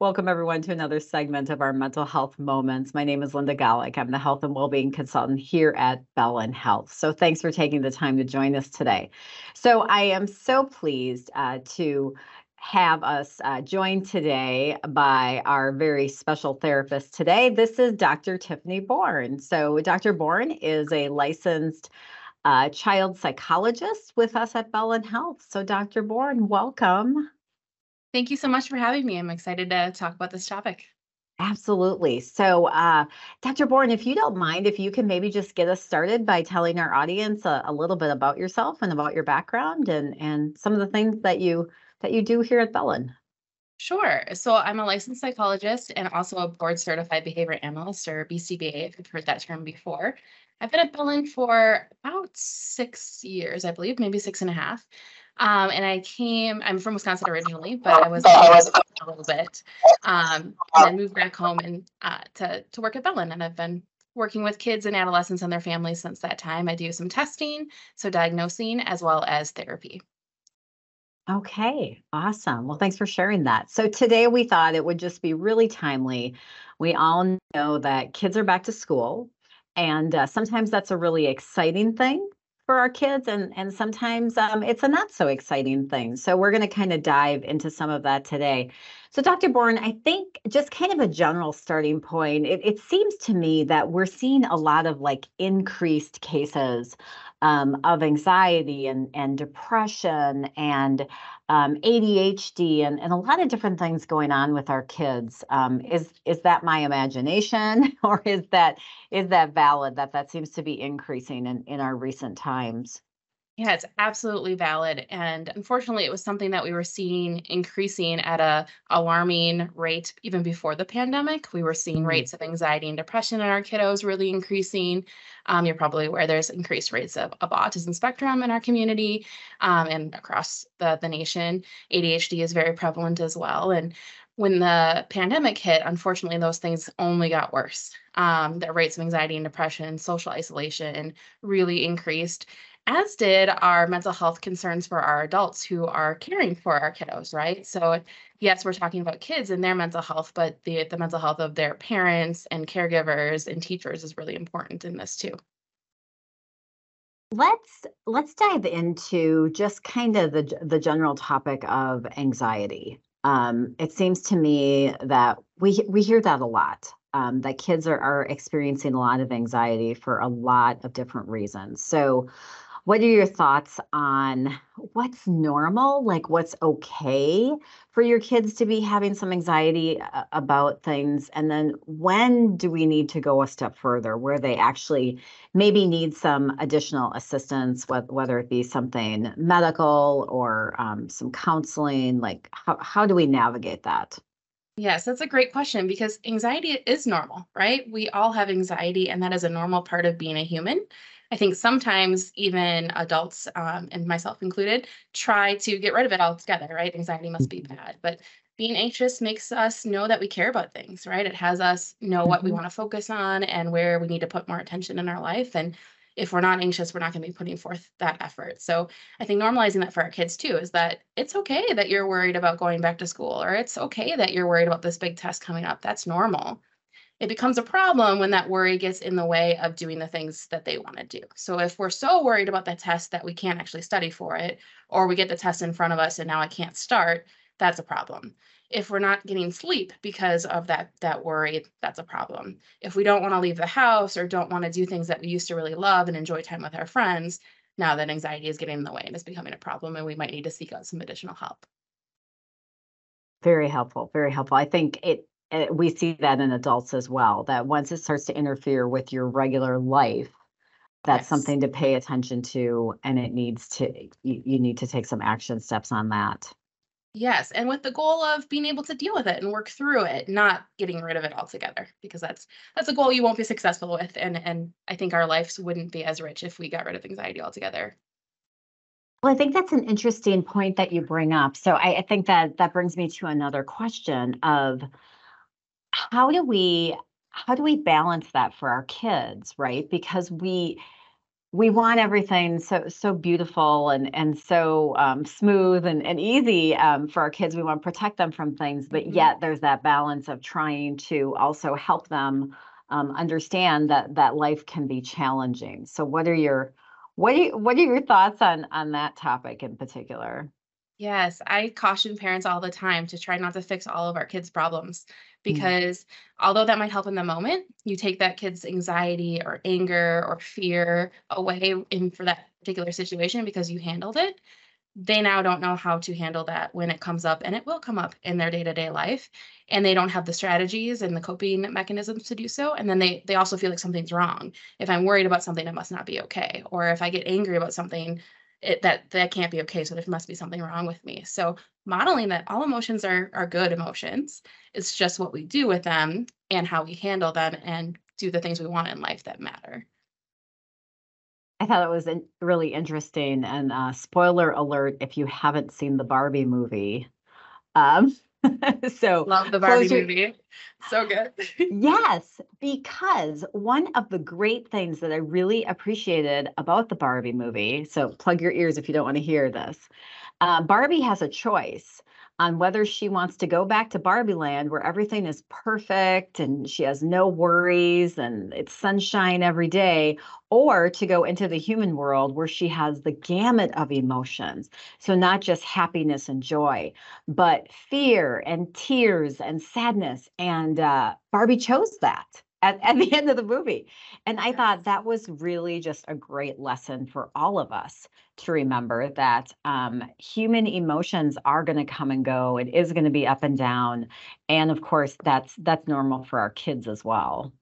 Welcome, everyone, to another segment of our Mental Health Moments. My name is Linda Golick. I'm the Health and Wellbeing Consultant here at Bellin Health. So, thanks for taking the time to join us today. So, I am so pleased uh, to have us uh, joined today by our very special therapist today. This is Dr. Tiffany Born. So, Dr. Born is a licensed uh, child psychologist with us at Bellin Health. So, Dr. Born, welcome. Thank you so much for having me. I'm excited to talk about this topic. Absolutely. So, uh, Dr. Born, if you don't mind, if you can maybe just get us started by telling our audience a, a, little bit about yourself and about your background and and some of the things that you that you do here at Bellin. Sure. So I'm a licensed psychologist and also a board certified behavior analyst or BCBA, if you've heard that term before. I've been at Bellin for about six years, I believe, maybe six and a half. Um, and I came, I'm from Wisconsin originally, but I was a little bit, um, and then moved back home and uh, to, to work at Bellin. And I've been working with kids and adolescents and their families since that time. I do some testing, so diagnosing, as well as therapy. Okay, awesome. Well, thanks for sharing that. So today we thought it would just be really timely. We all know that kids are back to school, and uh, sometimes that's a really exciting thing for our kids and and sometimes um, it's a not so exciting thing. So we're going to kind of dive into some of that today. So dr born i think just kind of a general starting point it, it seems to me that we're seeing a lot of like increased cases um, of anxiety and, and depression and um, ADHD and, and a lot of different things going on with our kids. Um, is is that my imagination, or is that is that valid that that seems to be increasing in, in our recent times? Yeah, it's absolutely valid. And unfortunately, it was something that we were seeing increasing at a alarming rate even before the pandemic. We were seeing mm-hmm. rates of anxiety and depression in our kiddos really increasing. Um, you're probably aware there's increased rates of, of autism spectrum in our community um, and across the, the nation. ADHD is very prevalent as well. And when the pandemic hit, unfortunately, those things only got worse. Um, the rates of anxiety and depression, social isolation really increased as did our mental health concerns for our adults who are caring for our kiddos, right? So, yes, we're talking about kids and their mental health, but the, the mental health of their parents and caregivers and teachers is really important in this too. Let's let's dive into just kind of the the general topic of anxiety. Um, it seems to me that we we hear that a lot. Um, that kids are, are experiencing a lot of anxiety for a lot of different reasons. So, what are your thoughts on what's normal, like what's okay for your kids to be having some anxiety uh, about things? And then when do we need to go a step further where they actually maybe need some additional assistance, whether it be something medical or um, some counseling? Like, how, how do we navigate that? Yes, that's a great question because anxiety is normal, right? We all have anxiety, and that is a normal part of being a human. I think sometimes even adults, um, and myself included, try to get rid of it altogether, right? Anxiety must be mm-hmm. bad. But being anxious makes us know that we care about things, right? It has us know what we mm-hmm. want to focus on and where we need to put more attention in our life. And if we're not anxious, we're not going to be putting forth that effort. So I think normalizing that for our kids too is that it's okay that you're worried about going back to school, or it's okay that you're worried about this big test coming up. That's normal it becomes a problem when that worry gets in the way of doing the things that they want to do. So if we're so worried about the test that we can't actually study for it, or we get the test in front of us and now I can't start, that's a problem. If we're not getting sleep because of that that worry, that's a problem. If we don't want to leave the house or don't want to do things that we used to really love and enjoy time with our friends, now that anxiety is getting in the way and is becoming a problem and we might need to seek out some additional help. Very helpful, very helpful. I think it uh, we see that in adults as well that once it starts to interfere with your regular life that's yes. something to pay attention to and it needs to you, you need to take some action steps on that yes and with the goal of being able to deal with it and work through it not getting rid of it altogether because that's that's a goal you won't be successful with and and i think our lives wouldn't be as rich if we got rid of anxiety altogether well, I think that's an interesting point that you bring up. So I, I think that that brings me to another question of how do we how do we balance that for our kids right because we we want everything so so beautiful and and so um, smooth and, and easy um, for our kids. We want to protect them from things, but Mhm. yet there's that balance of trying to also help them um, understand that that life can be challenging. So, what are your what are you, what are your thoughts on on that topic in particular? Yes, I caution parents all the time to try not to fix all of our kids' problems Mm, because although that might help in the moment, you take that kid's anxiety or anger or fear away in for that particular situation because you handled it. They now don't know how to handle that when it comes up, and it will come up in their day-to-day life, and they don't have the strategies and the coping mechanisms to do so. And then they they also feel like something's wrong. If I'm worried about something, it must not be okay. Or if I get angry about something, it that that can't be okay. So there must be something wrong with me. So modeling that all emotions are are good emotions. It's just what we do with them and how we handle them and do the things we want in life that matter. I thought it was in, really interesting. And uh, spoiler alert: if you haven't seen the Barbie movie, um, so Love the Barbie your movie. So good. Yes, because one of the great things that I really appreciated about the Barbie movie, so plug your ears if you don't want to hear this. Uh, Barbie has a choice on whether she wants to go back to Barbie land where everything is perfect and she has no worries and it's sunshine every day, or to go into the human world where she has the gamut of emotions. So, not just happiness and joy, but fear and tears and sadness. And uh, Barbie chose that at, at the end of the movie. And I thought that was really just a great lesson for all of us to remember that um, human emotions are going to come and go. It is going to be up and down. And of course, that's that's normal for our kids as well.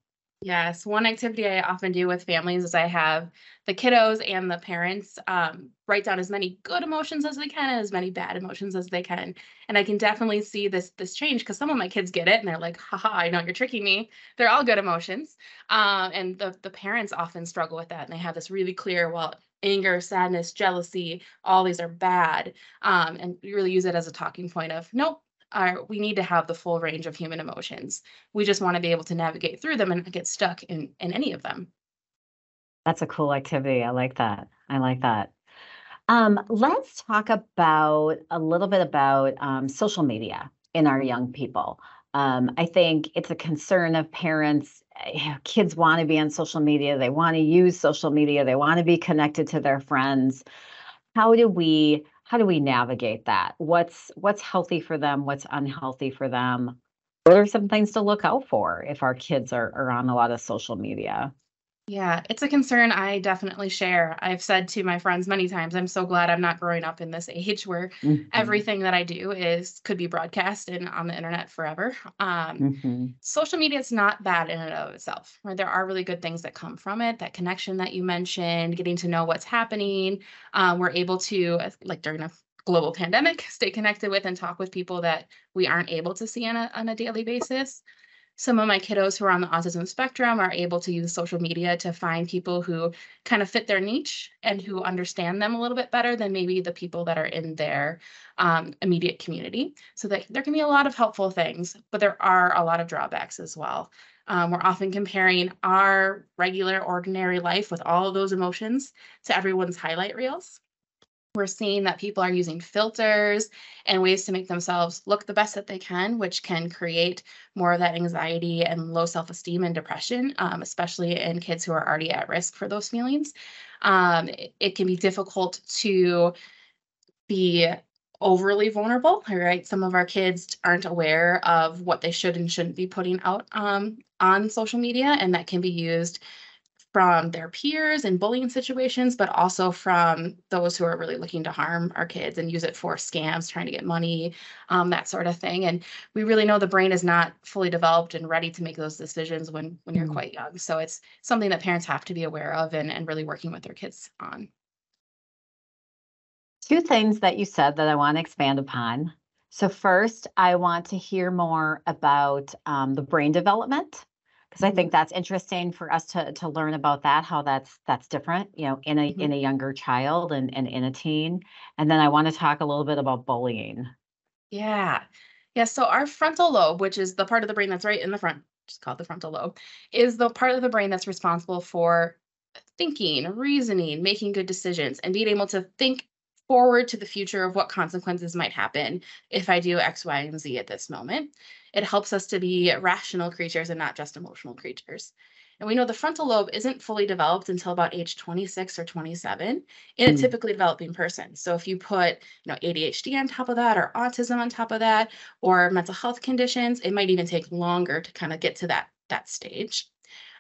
Yes, one activity I often do with families is I have the kiddos and the parents um, write down as many good emotions as they can and as many bad emotions as they can. And I can definitely see this this change because some of my kids get it and they're like, haha, I know you're tricking me. They're all good emotions. Um, and the, the parents often struggle with that and they have this really clear, well, anger, sadness, jealousy, all these are bad. Um, and you really use it as a talking point of, nope. Our, we need to have the full range of human emotions we just want to be able to navigate through them and not get stuck in in any of them. That's a cool activity. I like that. I like that. Um, let's talk about a little bit about um, social media in our young people. Um, I think it's a concern of parents. eh, Kids want to be on social media. They want to use social media. They want to be connected to their friends. How do we how do we navigate that? What's what's healthy for them? What's unhealthy for them? What are some things to look out for if our kids are, are on a lot of social media? Yeah, it's a concern I definitely share. I've said to my friends many times, I'm so glad I'm not growing up in this age where Mhm, everything that I do is could be broadcast and on the internet forever. Um, mhm, social media is not bad in and of itself, right? There are really good things that come from it. That connection that you mentioned, getting to know what's happening. Um, we're able to, like during a global pandemic, stay connected with and talk with people that we aren't able to see on a, on a daily basis. Some of my kiddos who are on the autism spectrum are able to use social media to find people who kind of fit their niche and who understand them a little bit better than maybe the people that are in their um, immediate community. So that there can be a lot of helpful things, but there are a lot of drawbacks as well. Um, we're often comparing our regular, ordinary life with all of those emotions to everyone's highlight reels. We're seeing that people are using filters and ways to make themselves look the best that they can, which can create more of that anxiety and low self esteem and depression, um, especially in kids who are already at risk for those feelings. Um, it, it can be difficult to be overly vulnerable, right? Some of our kids aren't aware of what they should and shouldn't be putting out um, on social media, and that can be used from their peers in bullying situations, but also from those who are really looking to harm our kids and use it for scams, trying to get money, um, that sort of thing. And we really know the brain is not fully developed and ready to make those decisions when when you're mm. quite young. So it's something that parents have to be aware of and, and really working with their kids on. Two things that you said that I want to expand upon. So first, I want to hear more about um, the brain development because I think that's interesting for us to to learn about that, how that's that's different, you know, in a Mhm. in a younger child and, and in a teen. And then I want to talk a little bit about bullying. Yeah. Yeah. So our frontal lobe, which is the part of the brain that's right in the front, just called the frontal lobe, is the part of the brain that's responsible for thinking, reasoning, making good decisions, and being able to think forward to the future of what consequences might happen if I do X, Y, and Z at this moment. It helps us to be rational creatures and not just emotional creatures. And we know the frontal lobe isn't fully developed until about age 26 or 27 hmm. in a typically developing person. So if you put, you know, ADHD on top of that or autism on top of that or mental health conditions, it might even take longer to kind of get to that that stage.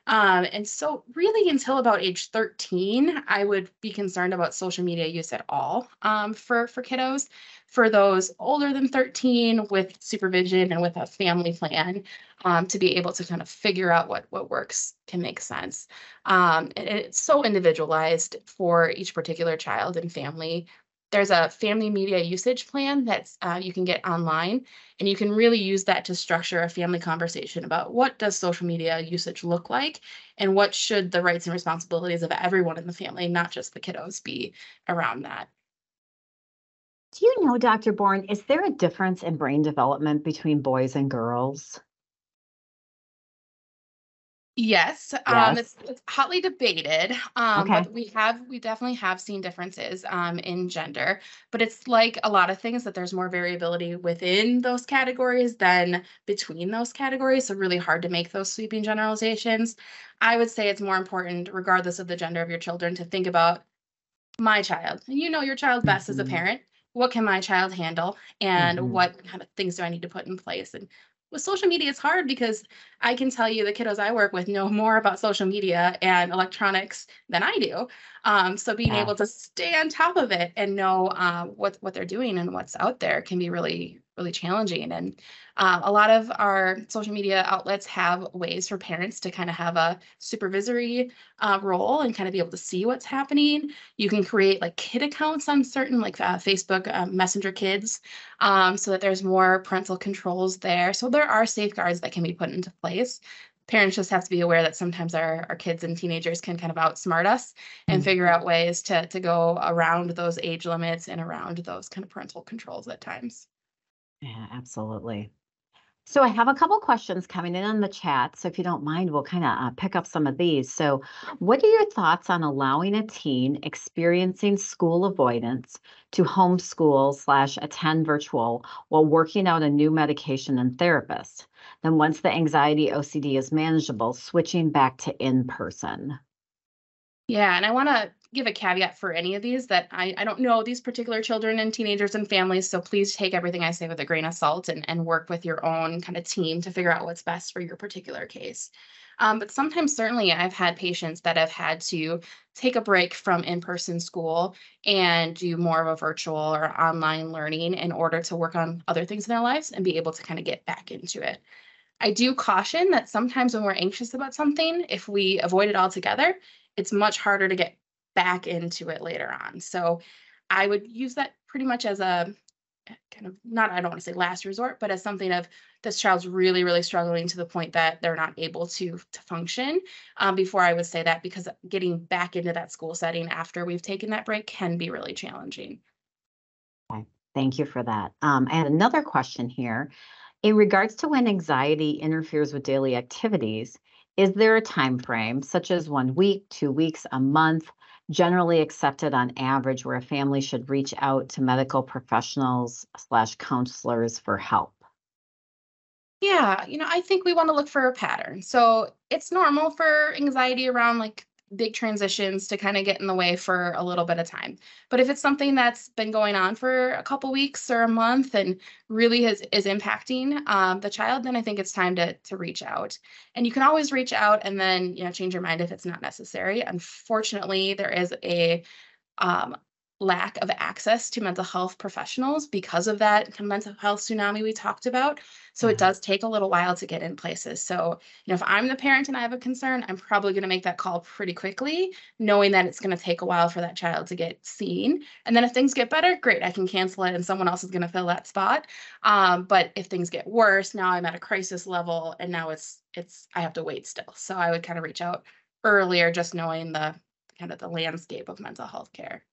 Um, and so, really, until about age 13, I would be concerned about social media use at all um, for, for kiddos. For those older than 13, with supervision and with a family plan, um, to be able to kind of figure out what, what works can make sense. Um, and it's so individualized for each particular child and family there's a family media usage plan that uh, you can get online and you can really use that to structure a family conversation about what does social media usage look like and what should the rights and responsibilities of everyone in the family not just the kiddos be around that Do you know, Dr. Born, is there a difference in brain development between boys and girls? Yes, um, Yes. it's, it's hotly debated, um, Okay. but we have we definitely have seen differences um, in gender. But it's like a lot of things that there's more variability within those categories than between those categories. So really hard to make those sweeping generalizations. I would say it's more important, regardless of the gender of your children, to think about my child. And you know your child best as a Mhm. parent. What can my child handle, and Mhm. what kind of things do I need to put in place? And with social media, it's hard because I can tell you the kiddos I work with know more about social media and electronics than I do. Um, so being Yeah. able to stay on top of it and know uh, what what they're doing and what's out there can be really really challenging. And uh, a lot of our social media outlets have ways for parents to kind of have a supervisory uh, role and kind of be able to see what's happening. You can create like kid accounts on certain like uh, Facebook uh, Messenger Kids um, so that there's more parental controls there. So there are safeguards that can be put into place. Parents just have to be aware that sometimes our, our kids and teenagers can kind of outsmart us and figure Mhm. out ways to, to go around those age limits and around those kind of parental controls at times. Yeah, absolutely. So I have a couple questions coming in on the chat. So if you don't mind, we'll kind of uh, pick up some of these. So, what are your thoughts on allowing a teen experiencing school avoidance to homeschool slash attend virtual while working out a new medication and therapist? Then, once the anxiety OCD is manageable, switching back to in person. Yeah, and I want to give a caveat for any of these that I, I don't know these particular children and teenagers and families. So please take everything I say with a grain of salt and, and work with your own kind of team to figure out what's best for your particular case. Um, but sometimes, certainly, I've had patients that have had to take a break from in person school and do more of a virtual or online learning in order to work on other things in their lives and be able to kind of get back into it. I do caution that sometimes when we're anxious about something, if we avoid it altogether, it's much harder to get back into it later on. So I would use that pretty much as a kind of not, I don't want to say last resort, but as something of this child's really, really struggling to the point that they're not able to to function. Um, before I would say that because getting back into that school setting after we've taken that break can be really challenging. Thank you for that. Um, I had another question here. In regards to when anxiety interferes with daily activities, is there a time frame, such as one week, two weeks, a month, generally accepted on average where a family should reach out to medical professionals slash counselors for help? Yeah, you know, I think we want to look for a pattern. So it's normal for anxiety around like big transitions to kind of get in the way for a little bit of time. But if it's something that's been going on for a couple weeks or a month and really has, is impacting um, the child, then I think it's time to to reach out. And you can always reach out and then you know change your mind if it's not necessary. Unfortunately, there is a um, lack of access to mental health professionals because of that kind of mental health tsunami we talked about. So it does take a little while to get in places. So, you know, if I'm the parent and I have a concern, I'm probably going to make that call pretty quickly, knowing that it's going to take a while for that child to get seen. And then if things get better, great, I can cancel it and someone else is going to fill that spot. Um, but if things get worse, now I'm at a crisis level and now it's it's I have to wait still. So I would kind of reach out earlier, just knowing the kind of the landscape of mental health care.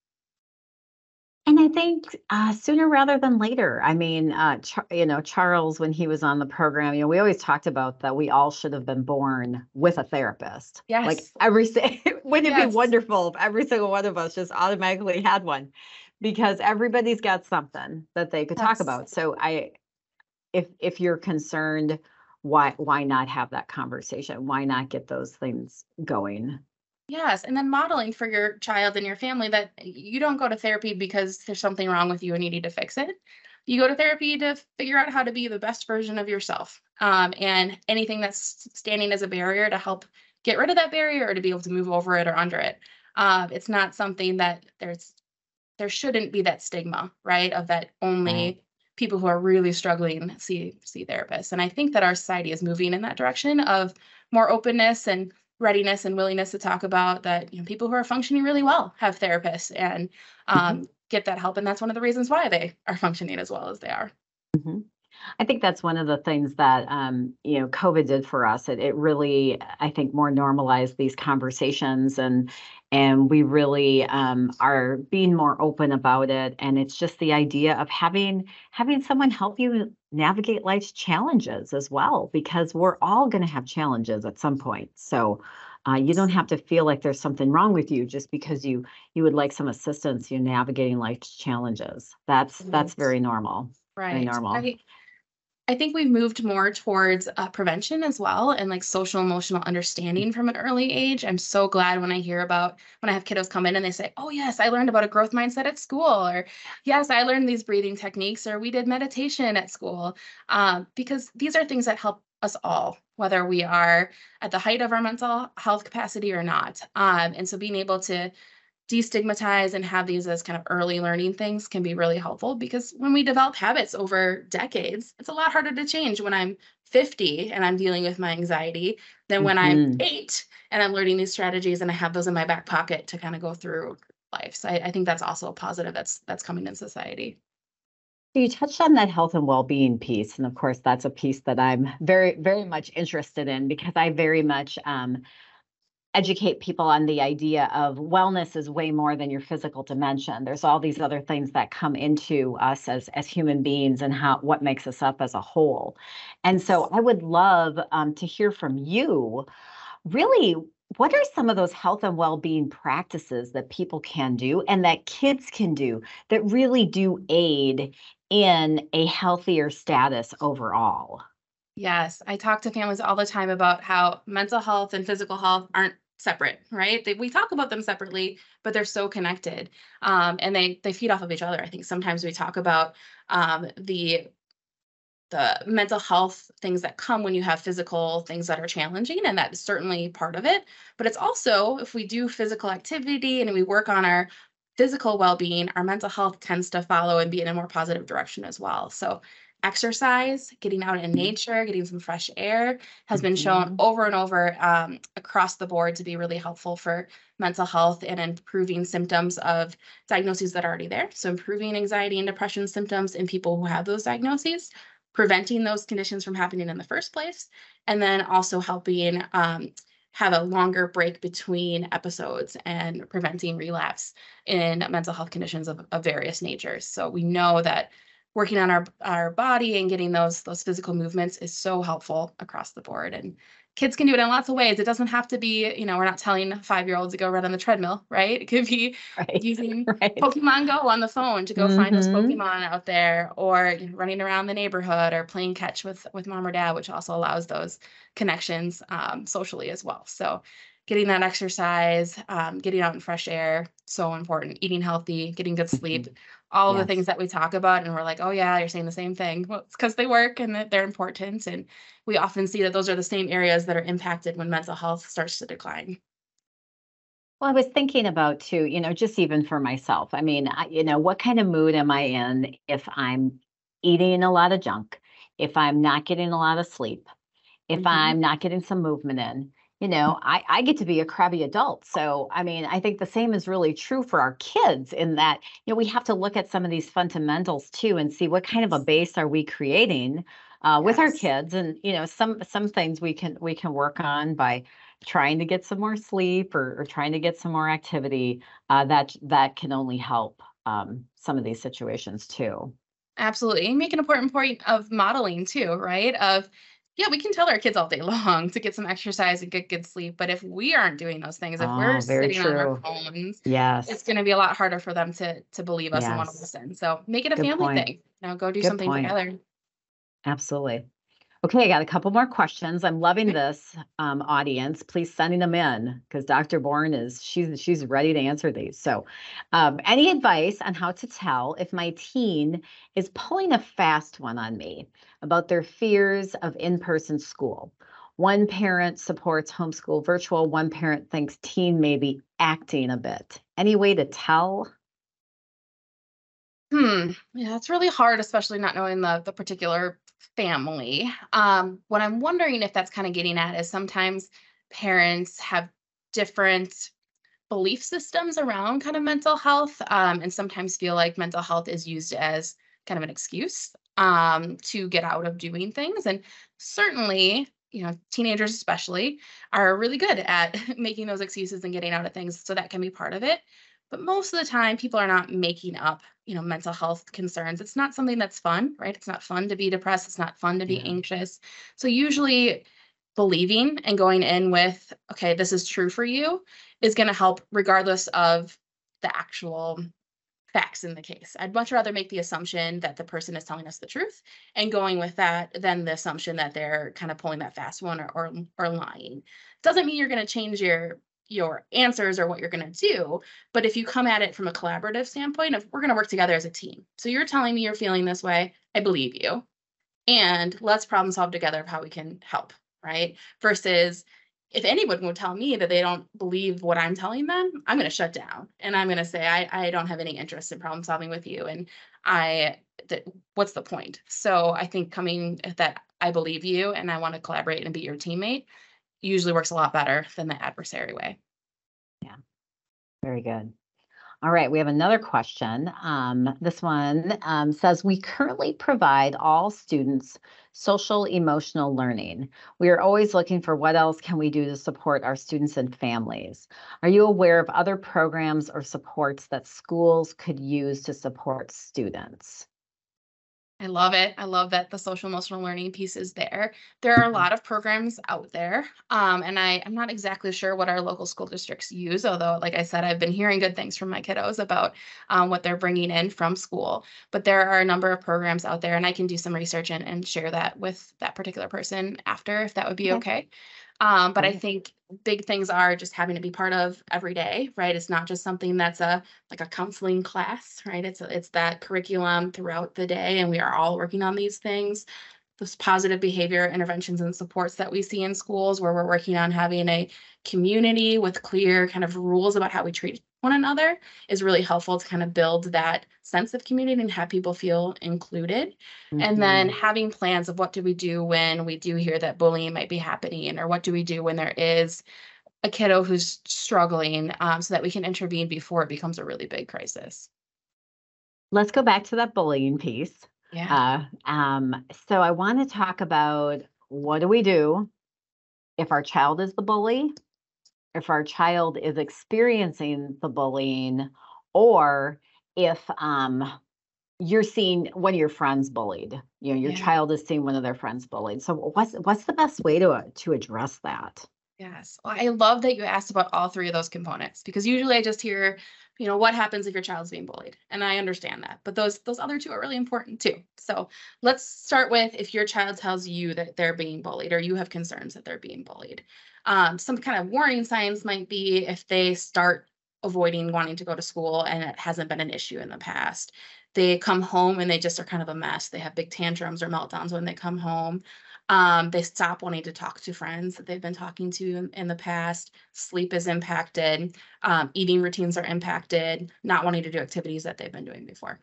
And I think uh, sooner rather than later. I mean, uh, Char- you know, Charles, when he was on the program, you know, we always talked about that we all should have been born with a therapist. Yes. Like every, wouldn't it be wonderful if every single one of us just automatically had one? Because everybody's got something that they could talk about. So I, if if you're concerned, why why not have that conversation? Why not get those things going? Yes, and then modeling for your child and your family that you don't go to therapy because there's something wrong with you and you need to fix it. You go to therapy to figure out how to be the best version of yourself. Um, and anything that's standing as a barrier to help get rid of that barrier or to be able to move over it or under it. Uh, it's not something that there's there shouldn't be that stigma, right? Of that only Right. people who are really struggling see see therapists. And I think that our society is moving in that direction of more openness and readiness and willingness to talk about that you know people who are functioning really well have therapists and um, get that help. And that's one of the reasons why they are functioning as well as they are. Mhm. I think that's one of the things that um, you know COVID did for us. It, it really, I think, more normalized these conversations, and and we really um, are being more open about it. And it's just the idea of having having someone help you navigate life's challenges as well, because we're all going to have challenges at some point. So. Uh, you don't have to feel like there's something wrong with you just because you you would like some assistance in navigating life's challenges. That's that's very normal. right very normal. I, I think we've moved more towards uh, prevention as well and like social emotional understanding from an early age. I'm so glad when I hear about when I have kiddos come in and they say, Oh, yes, I learned about a growth mindset at school, or yes, I learned these breathing techniques, or we did meditation at school. Um, because these are things that help us all, whether we are at the height of our mental health capacity or not. Um, and so being able to destigmatize and have these as kind of early learning things can be really helpful because when we develop habits over decades, it's a lot harder to change when I'm 50 and I'm dealing with my anxiety than when I'm Mhm. eight and I'm learning these strategies and I have those in my back pocket to kind of go through life. So I, I think that's also a positive that's that's coming in society. You touched on that health and well-being piece, and of course, that's a piece that I'm very, very much interested in because I very much um, educate people on the idea of wellness is way more than your physical dimension. There's all these other things that come into us as as human beings and how what makes us up as a whole. And so, I would love um, to hear from you. Really, what are some of those health and well-being practices that people can do and that kids can do that really do aid in a healthier status overall? Yes, I talk to families all the time about how mental health and physical health aren't separate, right? They, we talk about them separately, but they're so connected, um, and they they feed off of each other. I think sometimes we talk about um, the the mental health things that come when you have physical things that are challenging, and that is certainly part of it. But it's also if we do physical activity and we work on our physical well-being, our mental health tends to follow and be in a more positive direction as well. So exercise, getting out in nature, getting some fresh air has been shown Mhm. over and over um, across the board to be really helpful for mental health and improving symptoms of diagnoses that are already there. So improving anxiety and depression symptoms in people who have those diagnoses, preventing those conditions from happening in the first place, and then also helping um, have a longer break between episodes and preventing relapse in mental health conditions of, of various natures. So we know that working on our our body and getting those those physical movements is so helpful across the board and kids can do it in lots of ways it doesn't have to be you know we're not telling five year olds to go run on the treadmill right it could be Right. using Right. pokemon go on the phone to go find those Mhm. pokemon out there or you know, running around the neighborhood or playing catch with with mom or dad which also allows those connections um, socially as well so getting that exercise um, getting out in fresh air so important eating healthy getting good sleep all of the things that we talk about and we're like oh yeah you're saying the same thing well it's because they work and that they're important and we often see that those are the same areas that are impacted when mental health starts to decline Well, I was thinking about too, you know, just even for myself. I mean, I, you know, what kind of mood am I in if I'm eating a lot of junk, if I'm not getting a lot of sleep, if Mhm. I'm not getting some movement in? You know, I, I get to be a crabby adult. So, I mean, I think the same is really true for our kids in that, you know, we have to look at some of these fundamentals too and see what kind of a base are we creating uh, with our kids. And, you know, some some things we can we can work on by trying to get some more sleep or, or trying to get some more activity uh, that that can only help um, some of these situations too. Absolutely. You make an important point of modeling too, right? Of yeah, we can tell our kids all day long to get some exercise and get good sleep. But if we aren't doing those things, if Oh, we're sitting on our phones, phones, it's going to be a lot harder for them to to believe us and want to listen. So make it a Good family point. thing. Now go do Good something point. together. absolutely. Okay, I got a couple more questions. I'm loving this, um, audience. Please sending them in because Dr. Born is she's she's ready to answer these. So, um, any advice on how to tell if my teen is pulling a fast one on me about their fears of in-person school? One parent supports homeschool virtual. One parent thinks teen may be acting a bit. Any way to tell? Hmm. Yeah, it's really hard, especially not knowing the the particular family. Um, what I'm wondering if that's kind of getting at is sometimes parents have different belief systems around kind of mental health, um, and sometimes feel like mental health is used as kind of an excuse um, to get out of doing things. And certainly, you know, teenagers especially are really good at making those excuses and getting out of things. So that can be part of it. But most of the time, people are not making up, you know, mental health concerns. It's not something that's fun, right? It's not fun to be depressed. It's not fun to be Yeah. anxious. So usually believing and going in with, okay, this is true for you is going to help regardless of the actual facts in the case. I'd much rather make the assumption that the person is telling us the truth and going with that than the assumption that they're kind of pulling that fast one or or, or lying. Doesn't mean you're going to change your your answers or what you're going to do, but if you come at it from a collaborative standpoint of we're going to work together as a team. So you're telling me you're feeling this way, I believe you. And let's problem solve together of how we can help, right? Versus if anyone would tell me that they don't believe what I'm telling them, I'm going to shut down and I'm going to say I, I don't have any interest in problem solving with you, and I that what's the point? So I think coming at that I believe you and I want to collaborate and be your teammate usually works a lot better than the adversary way. Yeah, very good. All right, we have another question. Um, this one um, says we currently provide all students social emotional learning. We are always looking for what else can we do to support our students and families. Are you aware of other programs or supports that schools could use to support students? I love it. I love that the social emotional learning piece is there. There are a Mhm. lot of programs out there. Um, and I, I'm not exactly sure what our local school districts use, although, like I said, I've been hearing good things from my kiddos about um, what they're bringing in from school. But there are a number of programs out there, and I can do some research and, and share that with that particular person after, if that would be Okay. okay. Um, but I think big things are just having to be part of every day, right? It's not just something that's a like a counseling class, right? It's it's that curriculum throughout the day, and we are all working on these things. Those positive behavior interventions and supports that we see in schools, where we're working on having a community with clear kind of rules about how we treat one another, is really helpful to kind of build that sense of community and have people feel included. And then Mhm. having plans of what do we do when we do hear that bullying might be happening, or what do we do when there is a kiddo who's struggling, um, so that we can intervene before it becomes a really big crisis. let's go back to that bullying piece. Yeah. Uh, um, so I want to talk about what do we do if our child is the bully, if our child is experiencing the bullying, or if um, you're seeing one of your friends bullied. You know, your Yeah. child is seeing one of their friends bullied. So what's what's the best way to uh, to address that? Yes. Well, I love that you asked about all three of those components because usually I just hear, you know, what happens if your child's being bullied? And I understand that. But those those other two are really important too. So let's start with if your child tells you that they're being bullied or you have concerns that they're being bullied. Um, some kind of warning signs might be if they start avoiding wanting to go to school and it hasn't been an issue in the past. They come home and they just are kind of a mess. They have big tantrums or meltdowns when they come home. Um, they stop wanting to talk to friends that they've been talking to in, in the past. Sleep is impacted. Um, eating routines are impacted. Not wanting to do activities that they've been doing before.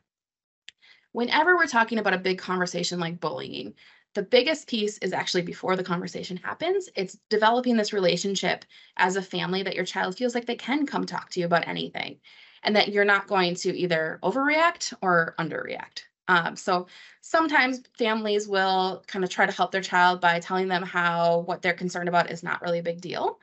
Whenever we're talking about a big conversation like bullying, the biggest piece is actually before the conversation happens. It's developing this relationship as a family that your child feels like they can come talk to you about anything and that you're not going to either overreact or underreact. Um, so sometimes families will kind of try to help their child by telling them how what they're concerned about is not really a big deal.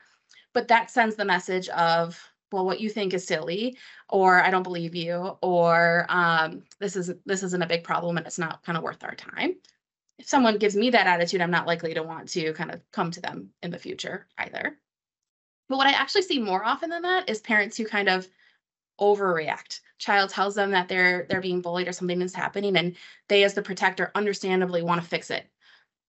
But that sends the message of well, what you think is silly, or I don't believe you, or um, this is this isn't a big problem and it's not kind of worth our time. If someone gives me that attitude, I'm not likely to want to kind of come to them in the future either. But what I actually see more often than that is parents who kind of overreact. Child tells them that they're they're being bullied or something is happening, and they, as the protector, understandably want to fix it.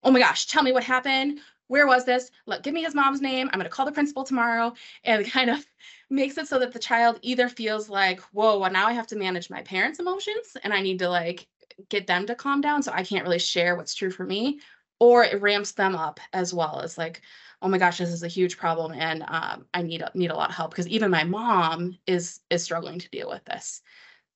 Oh my gosh, tell me what happened. Where was this? Look, give me his mom's name. I'm going to call the principal tomorrow, and kind of makes it so that the child either feels like, whoa, well, now I have to manage my parents' emotions, and I need to like get them to calm down, so I can't really share what's true for me, or it ramps them up as well as like, oh my gosh, this is a huge problem and um, I need need a lot of help because even my mom is is struggling to deal with this.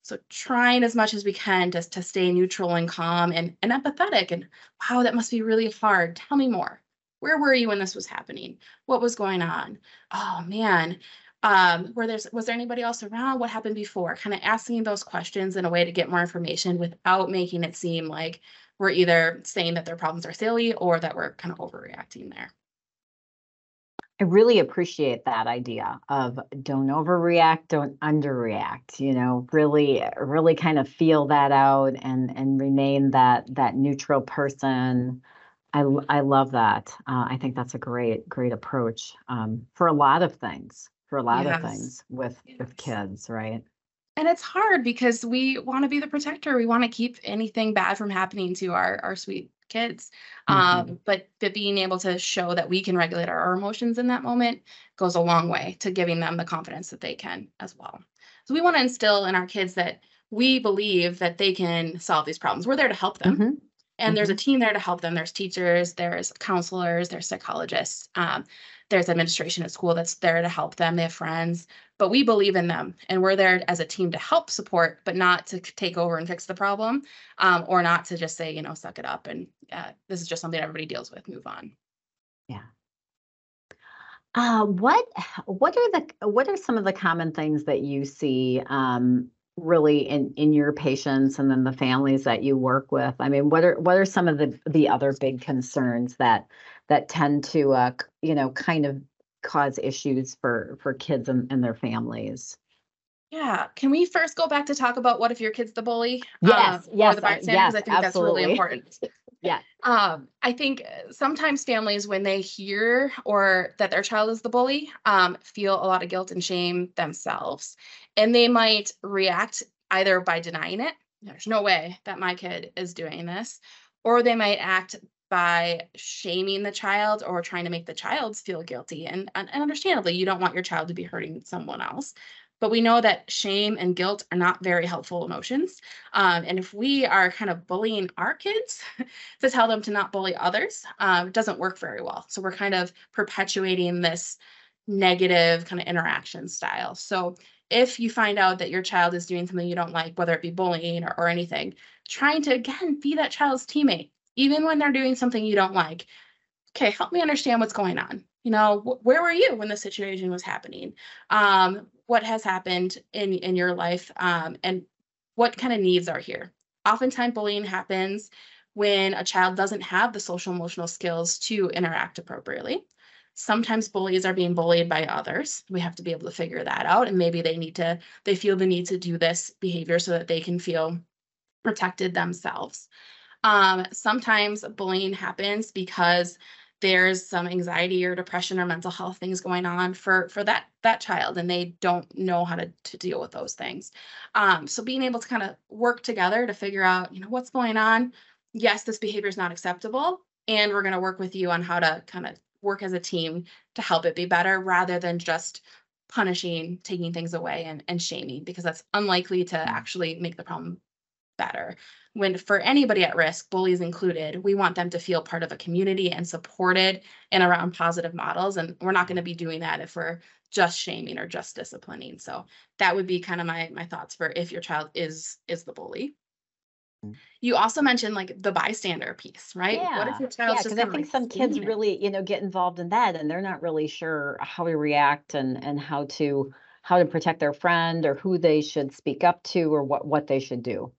So trying as much as we can to, to stay neutral and calm and, and empathetic and wow, that must be really hard. Tell me more. Where were you when this was happening? What was going on? Oh man. Um, were there's was there anybody else around? What happened before? Kind of asking those questions in a way to get more information without making it seem like we're either saying that their problems are silly or that we're kind of overreacting there. I really appreciate that idea of don't overreact, don't underreact, you know, really, really kind of feel that out and and remain that that neutral person. I, I love that. Uh, I think that's a great, great approach um, for a lot of things, for a lot of things with with kids, right? And it's hard because we want to be the protector. We want to keep anything bad from happening to our our sweet kids. Mhm. Um, but but being able to show that we can regulate our, emotions in that moment goes a long way to giving them the confidence that they can as well. So we want to instill in our kids that we believe that they can solve these problems. We're there to help them. Mhm. And there's a team there to help them. There's teachers, there's counselors, there's psychologists, um, there's administration at school that's there to help them. They have friends, but we believe in them and we're there as a team to help support, but not to take over and fix the problem um, or not to just say, you know, suck it up and uh, this is just something everybody deals with, move on. Yeah. Uh, what what are the what are some of the common things that you see um, really in in your patients and then the families that you work with? I mean, what are what are some of the the other big concerns that that tend to uh, you know kind of cause issues for for kids and, and their families? Yeah. Can we first go back to talk about what if your kid's the bully? Yes, um, yes, Or the bystander? yes, Because I think that's really important. Yeah. Um, I think uh, sometimes families, when they hear or that their child is the bully, um, feel a lot of guilt and shame themselves. And they might react either by denying it, there's no way that my kid is doing this, or they might act by shaming the child or trying to make the child feel guilty. And, and, and understandably, you don't want your child to be hurting someone else. But we know that shame and guilt are not very helpful emotions. Um, and if we are kind of bullying our kids to tell them to not bully others, um, it doesn't work very well. So we're kind of perpetuating this negative kind of interaction style. So if you find out that your child is doing something you don't like, whether it be bullying or, or anything, trying to again be that child's teammate, even when they're doing something you don't like. Okay, help me understand what's going on. You know, wh- where were you when the situation was happening? Um, what has happened in in your life? Um, and what kind of needs are here? Oftentimes, bullying happens when a child doesn't have the social emotional skills to interact appropriately. Sometimes bullies are being bullied by others. We have to be able to figure that out. And maybe they need to, they feel the need to do this behavior so that they can feel protected themselves. Um, sometimes bullying happens because there's some anxiety or depression or mental health things going on for for that that child and they don't know how to, to deal with those things. Um, so being able to kind of work together to figure out you know what's going on. Yes this behavior is not acceptable and we're going to work with you on how to kind of work as a team to help it be better rather than just punishing taking things away and, and shaming because that's unlikely to actually make the problem better. When for anybody at risk, bullies included, we want them to feel part of a community and supported and around positive models. And we're not going to be doing that if we're just shaming or just disciplining. So that would be kind of my my thoughts for if your child is is the bully. Mm. You also mentioned like the bystander piece, right? Yeah. What if your Yeah, child's just because I think like, some kids it? really, you know, get involved in that and they're not really sure how to react and and how to how to protect their friend or who they should speak up to or what what they should do.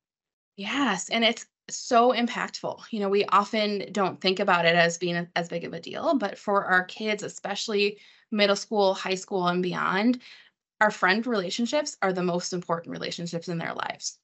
Yes, and it's so impactful. You know, we often don't think about it as being as big of a deal, but for our kids, especially middle school, high school, and beyond, our friend relationships are the most important relationships in their lives.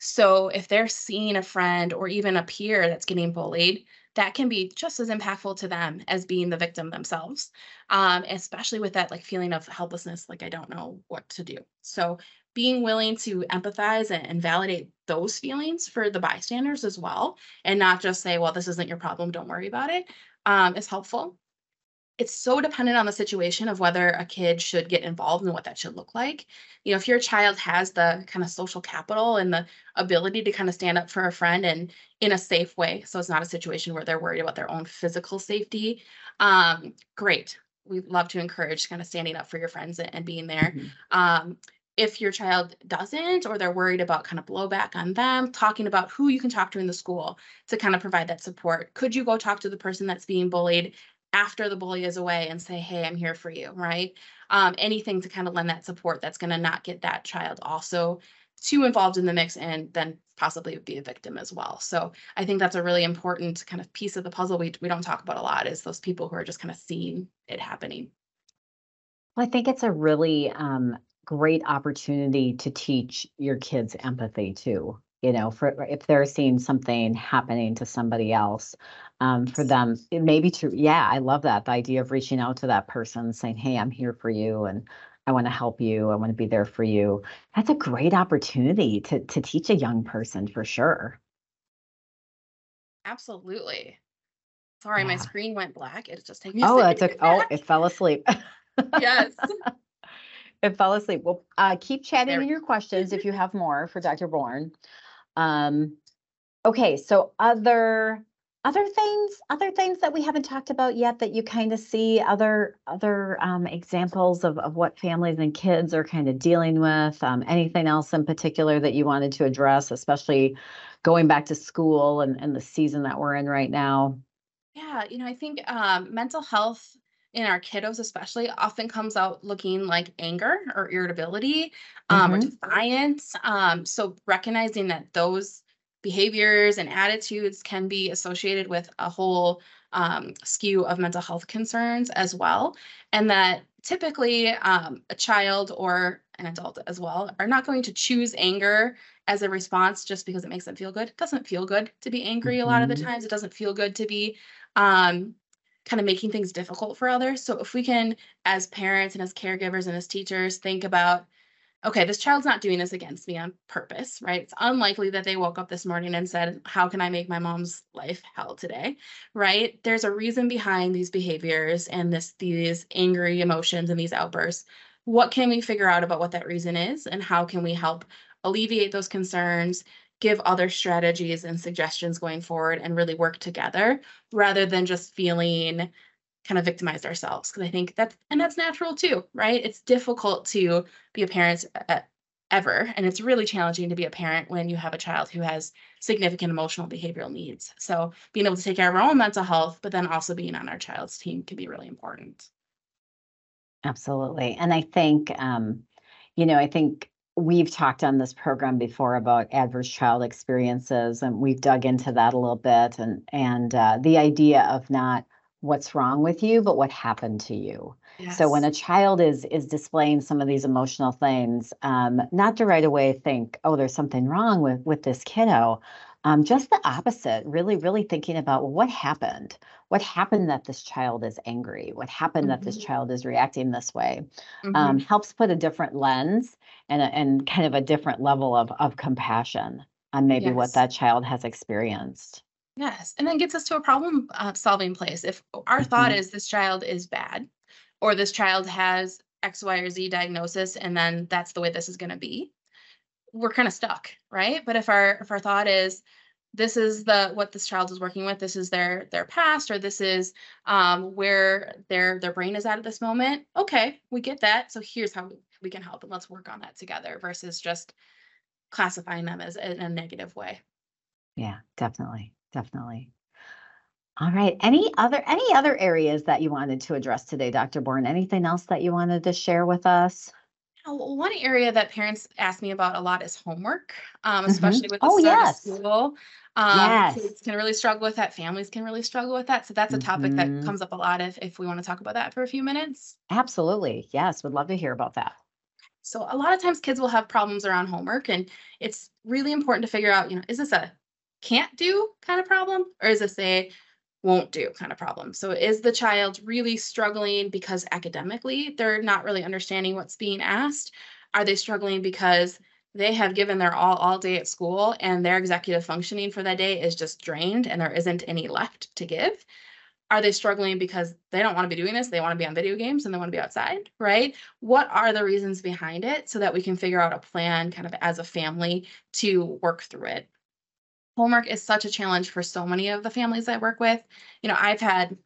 So if they're seeing a friend or even a peer that's getting bullied, that can be just as impactful to them as being the victim themselves. Um, especially with that like feeling of helplessness, like I don't know what to do. So being willing to empathize and, validate those feelings for the bystanders as well, and not just say, well, this isn't your problem, don't worry about it, um, is helpful it's so dependent on the situation of whether a kid should get involved and what that should look like. You know, if your child has the kind of social capital and the ability to kind of stand up for a friend and in a safe way, so it's not a situation where they're worried about their own physical safety, um, great. We love to encourage kind of standing up for your friends and, and being there. Mm-hmm. Um, if your child doesn't or they're worried about kind of blowback on them talking about who you can talk to in the school to kind of provide that support could you go talk to the person that's being bullied after the bully is away and say, hey, I'm here for you, right? Um, anything to kind of lend that support that's going to not get that child also too involved in the mix and then possibly be a victim as well. So I think that's a really important kind of piece of the puzzle we, we don't talk about a lot is those people who are just kind of seeing it happening. Well, I think it's a really um, great opportunity to teach your kids empathy too you know for if they're seeing something happening to somebody else um, for them it may be true yeah i love that the idea of reaching out to that person saying hey i'm here for you and i want to help you i want to be there for you that's a great opportunity to to teach a young person for sure. Absolutely. Sorry yeah. my screen went black it's just taking me oh it took oh it fell asleep. Yes it fell asleep well uh, keep chatting in your questions if you have more for dr born um, okay, so other other things, other things that we haven't talked about yet that you kind of see other other um, examples of of what families and kids are kind of dealing with. Um, anything else in particular that you wanted to address, especially going back to school and, and the season that we're in right now? Yeah, you know, I think um, mental health in our kiddos especially often comes out looking like anger or irritability um, mm-hmm. or defiance um, so recognizing that those behaviors and attitudes can be associated with a whole um, skew of mental health concerns as well and that typically um, a child or an adult as well are not going to choose anger as a response just because it makes them feel good. It doesn't feel good to be angry mm-hmm. a lot of the mm-hmm. times. It doesn't feel good to be um, kind of making things difficult for others. So if we can, as parents and as caregivers and as teachers, think about, okay, this child's not doing this against me on purpose, right? It's unlikely that they woke up this morning and said, How can I make my mom's life hell today? Right? There's a reason behind these behaviors and this these angry emotions and these outbursts. What can we figure out about what that reason is and how can we help alleviate those concerns give other strategies and suggestions going forward and really work together rather than just feeling kind of victimized ourselves. Because i think that's and that's natural too right? It's difficult to be a parent uh, ever and it's really challenging to be a parent when you have a child who has significant emotional behavioral needs. So being able to take care of our own mental health but then also being on our child's team can be really important. Absolutely. And i think um you know i think we've talked on this program before about adverse child experiences and we've dug into that a little bit and and uh, the idea of not what's wrong with you but what happened to you yes. so when a child is is displaying some of these emotional things um, not to right away think oh there's something wrong with with this kiddo um, just the opposite really really thinking about well, what happened what happened that this child is angry what happened mm-hmm. that this mm-hmm. child is reacting this way um, mm-hmm. um, helps put a different lens and, a, and kind of a different level of, of compassion on maybe yes. what that child has experienced. Yes. And then gets us to a problem uh, solving place. If our mm-hmm. thought is this child is bad or this child has X, Y, or Z diagnosis, and then that's the way this is going to be, we're kind of stuck, right? But if our if our thought is this is the what this child is working with this is their their past or this is um, where their their brain is at at this moment okay we get that so here's how we can help and let's work on that together versus just classifying them as in a negative way. Yeah, definitely. Definitely. All right. Any other any other areas that you wanted to address today, Dr. Born? Anything else that you wanted to share with us? One area that parents ask me about a lot is homework, um, mm-hmm. especially mm-hmm. with the oh, yes. school. Um, yes. Kids can really struggle with that. Families can really struggle with that. So that's a topic mm-hmm. that comes up a lot if, if we want to talk about that for a few minutes. Absolutely. Yes. Would love to hear about that. So a lot of times kids will have problems around homework and it's really important to figure out, you know, is this a can't do kind of problem or is this a won't do kind of problem? So is the child really struggling because academically they're not really understanding what's being asked? Are they struggling because they have given their all all day at school and their executive functioning for that day is just drained and there isn't any left to give? are they struggling because they don't want to be doing this they want to be on video games and they want to be outside right what are the reasons behind it so that we can figure out a plan kind of as a family to work through it homework is such a challenge for so many of the families i work with. You know i've had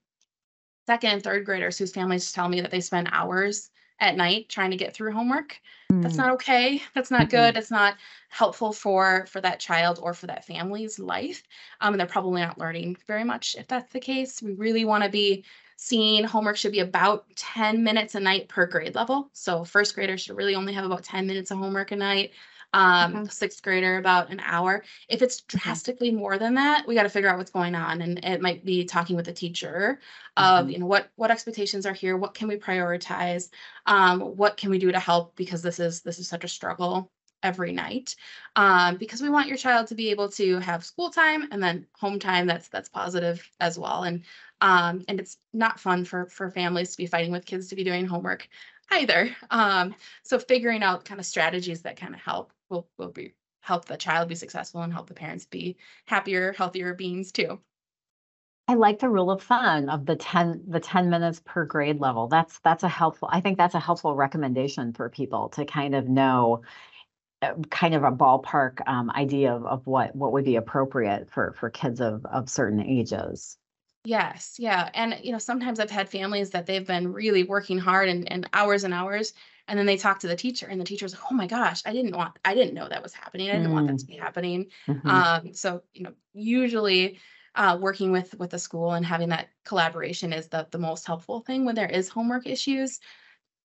second and third graders whose families tell me that they spend hours at night trying to get through homework. That's mm. not okay. That's not good. It's not helpful for for that child or for that family's life. Um, and they're probably not learning very much if that's the case. We really want to be seeing homework should be about 10 minutes a night per grade level. So first graders should really only have about 10 minutes of homework a night um, okay. sixth grader about an hour. If it's drastically more than that, we got to figure out what's going on, and it might be talking with the teacher of mm-hmm. you know what what expectations are here, what can we prioritize, um, what can we do to help because this is this is such a struggle every night um, because we want your child to be able to have school time and then home time that's that's positive as well and um, and it's not fun for for families to be fighting with kids to be doing homework either um, so figuring out kind of strategies that kind of help will will be help the child be successful and help the parents be happier, healthier beings too. I like the rule of thumb of the 10 the 10 minutes per grade level. That's that's a helpful I think that's a helpful recommendation for people to kind of know kind of a ballpark um, idea of, of what what would be appropriate for for kids of of certain ages. Yes, yeah. And you know, sometimes I've had families that they've been really working hard and, and hours and hours and then they talk to the teacher and the teacher's like oh my gosh i didn't want i didn't know that was happening i didn't mm. want that to be happening mm-hmm. um, so you know usually uh, working with with the school and having that collaboration is the, the most helpful thing when there is homework issues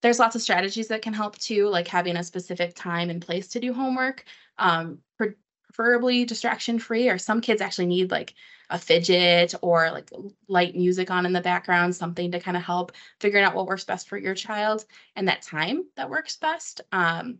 there's lots of strategies that can help too like having a specific time and place to do homework um, preferably distraction free or some kids actually need like a fidget or like light music on in the background something to kind of help figuring out what works best for your child and that time that works best um,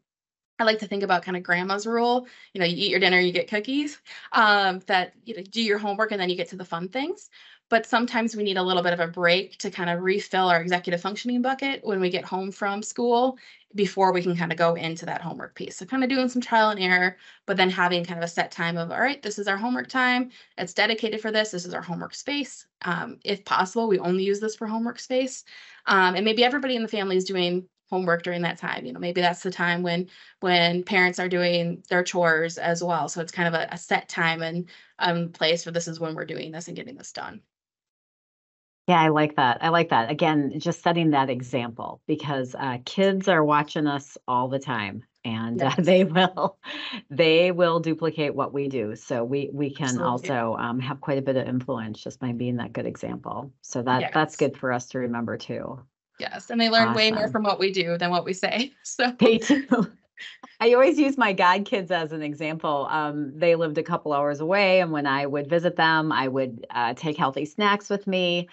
I like to think about kind of grandma's rule. You know, you eat your dinner, you get cookies. Um, that you know, do your homework and then you get to the fun things but sometimes we need a little bit of a break to kind of refill our executive functioning bucket when we get home from school before we can kind of go into that homework piece. So kind of doing some trial and error, but then having kind of a set time of, all right, this is our homework time. It's dedicated for this. This is our homework space. Um, if possible, we only use this for homework space. Um, and maybe everybody in the family is doing homework during that time you know maybe that's the time when when parents are doing their chores as well so it's kind of a, a set time and um place for this is when we're doing this and getting this done yeah, I like that. I like that. Again, just setting that example because uh, kids are watching us all the time and uh, they will they will duplicate what we do. So we we can Absolutely. also um, have quite a bit of influence just by being that good example. So that yes. that's good for us to remember too. Yes, and they learn awesome. way more from what we do than what we say. So they do. I always use my god kids as an example. Um, they lived a couple hours away, and when I would visit them, I would uh, take healthy snacks with me.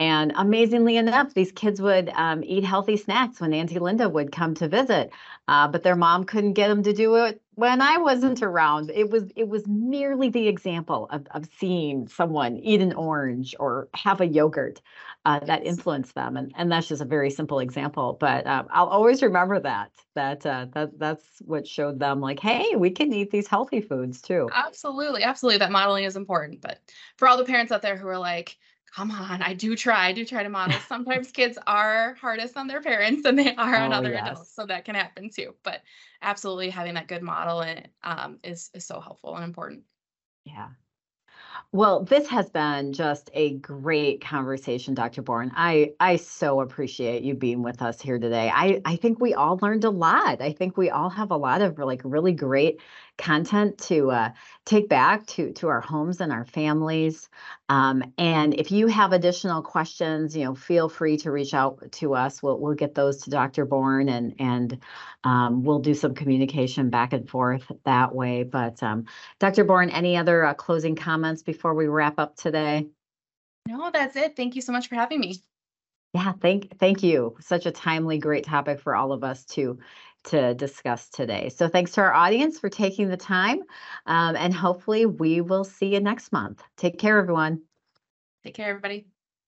And amazingly enough, these kids would um, eat healthy snacks when Auntie Linda would come to visit, uh, but their mom couldn't get them to do it when I wasn't around. It was it was merely the example of of seeing someone eat an orange or have a yogurt uh, that influenced them, and and that's just a very simple example. But um, I'll always remember that that uh, that that's what showed them like, hey, we can eat these healthy foods too. Absolutely, absolutely. That modeling is important. But for all the parents out there who are like come on, I do try, I do try to model. Sometimes kids are hardest on their parents than they are on oh, other yes. adults. So that can happen too. But absolutely having that good model and um, is is so helpful and important. Yeah. Well, this has been just a great conversation, Dr. Born. I I so appreciate you being with us here today. I I think we all learned a lot. I think we all have a lot of like really great content to uh, take back to to our homes and our families. Um, and if you have additional questions, you know, feel free to reach out to us. We'll we'll get those to Dr. Born and and um, we'll do some communication back and forth that way. But um, Dr. Born, any other uh, closing comments before we wrap up today? No, that's it. Thank you so much for having me. Yeah, thank thank you. Such a timely, great topic for all of us to to discuss today. So thanks to our audience for taking the time, um, and hopefully we will see you next month. Take care, everyone. Take care, everybody.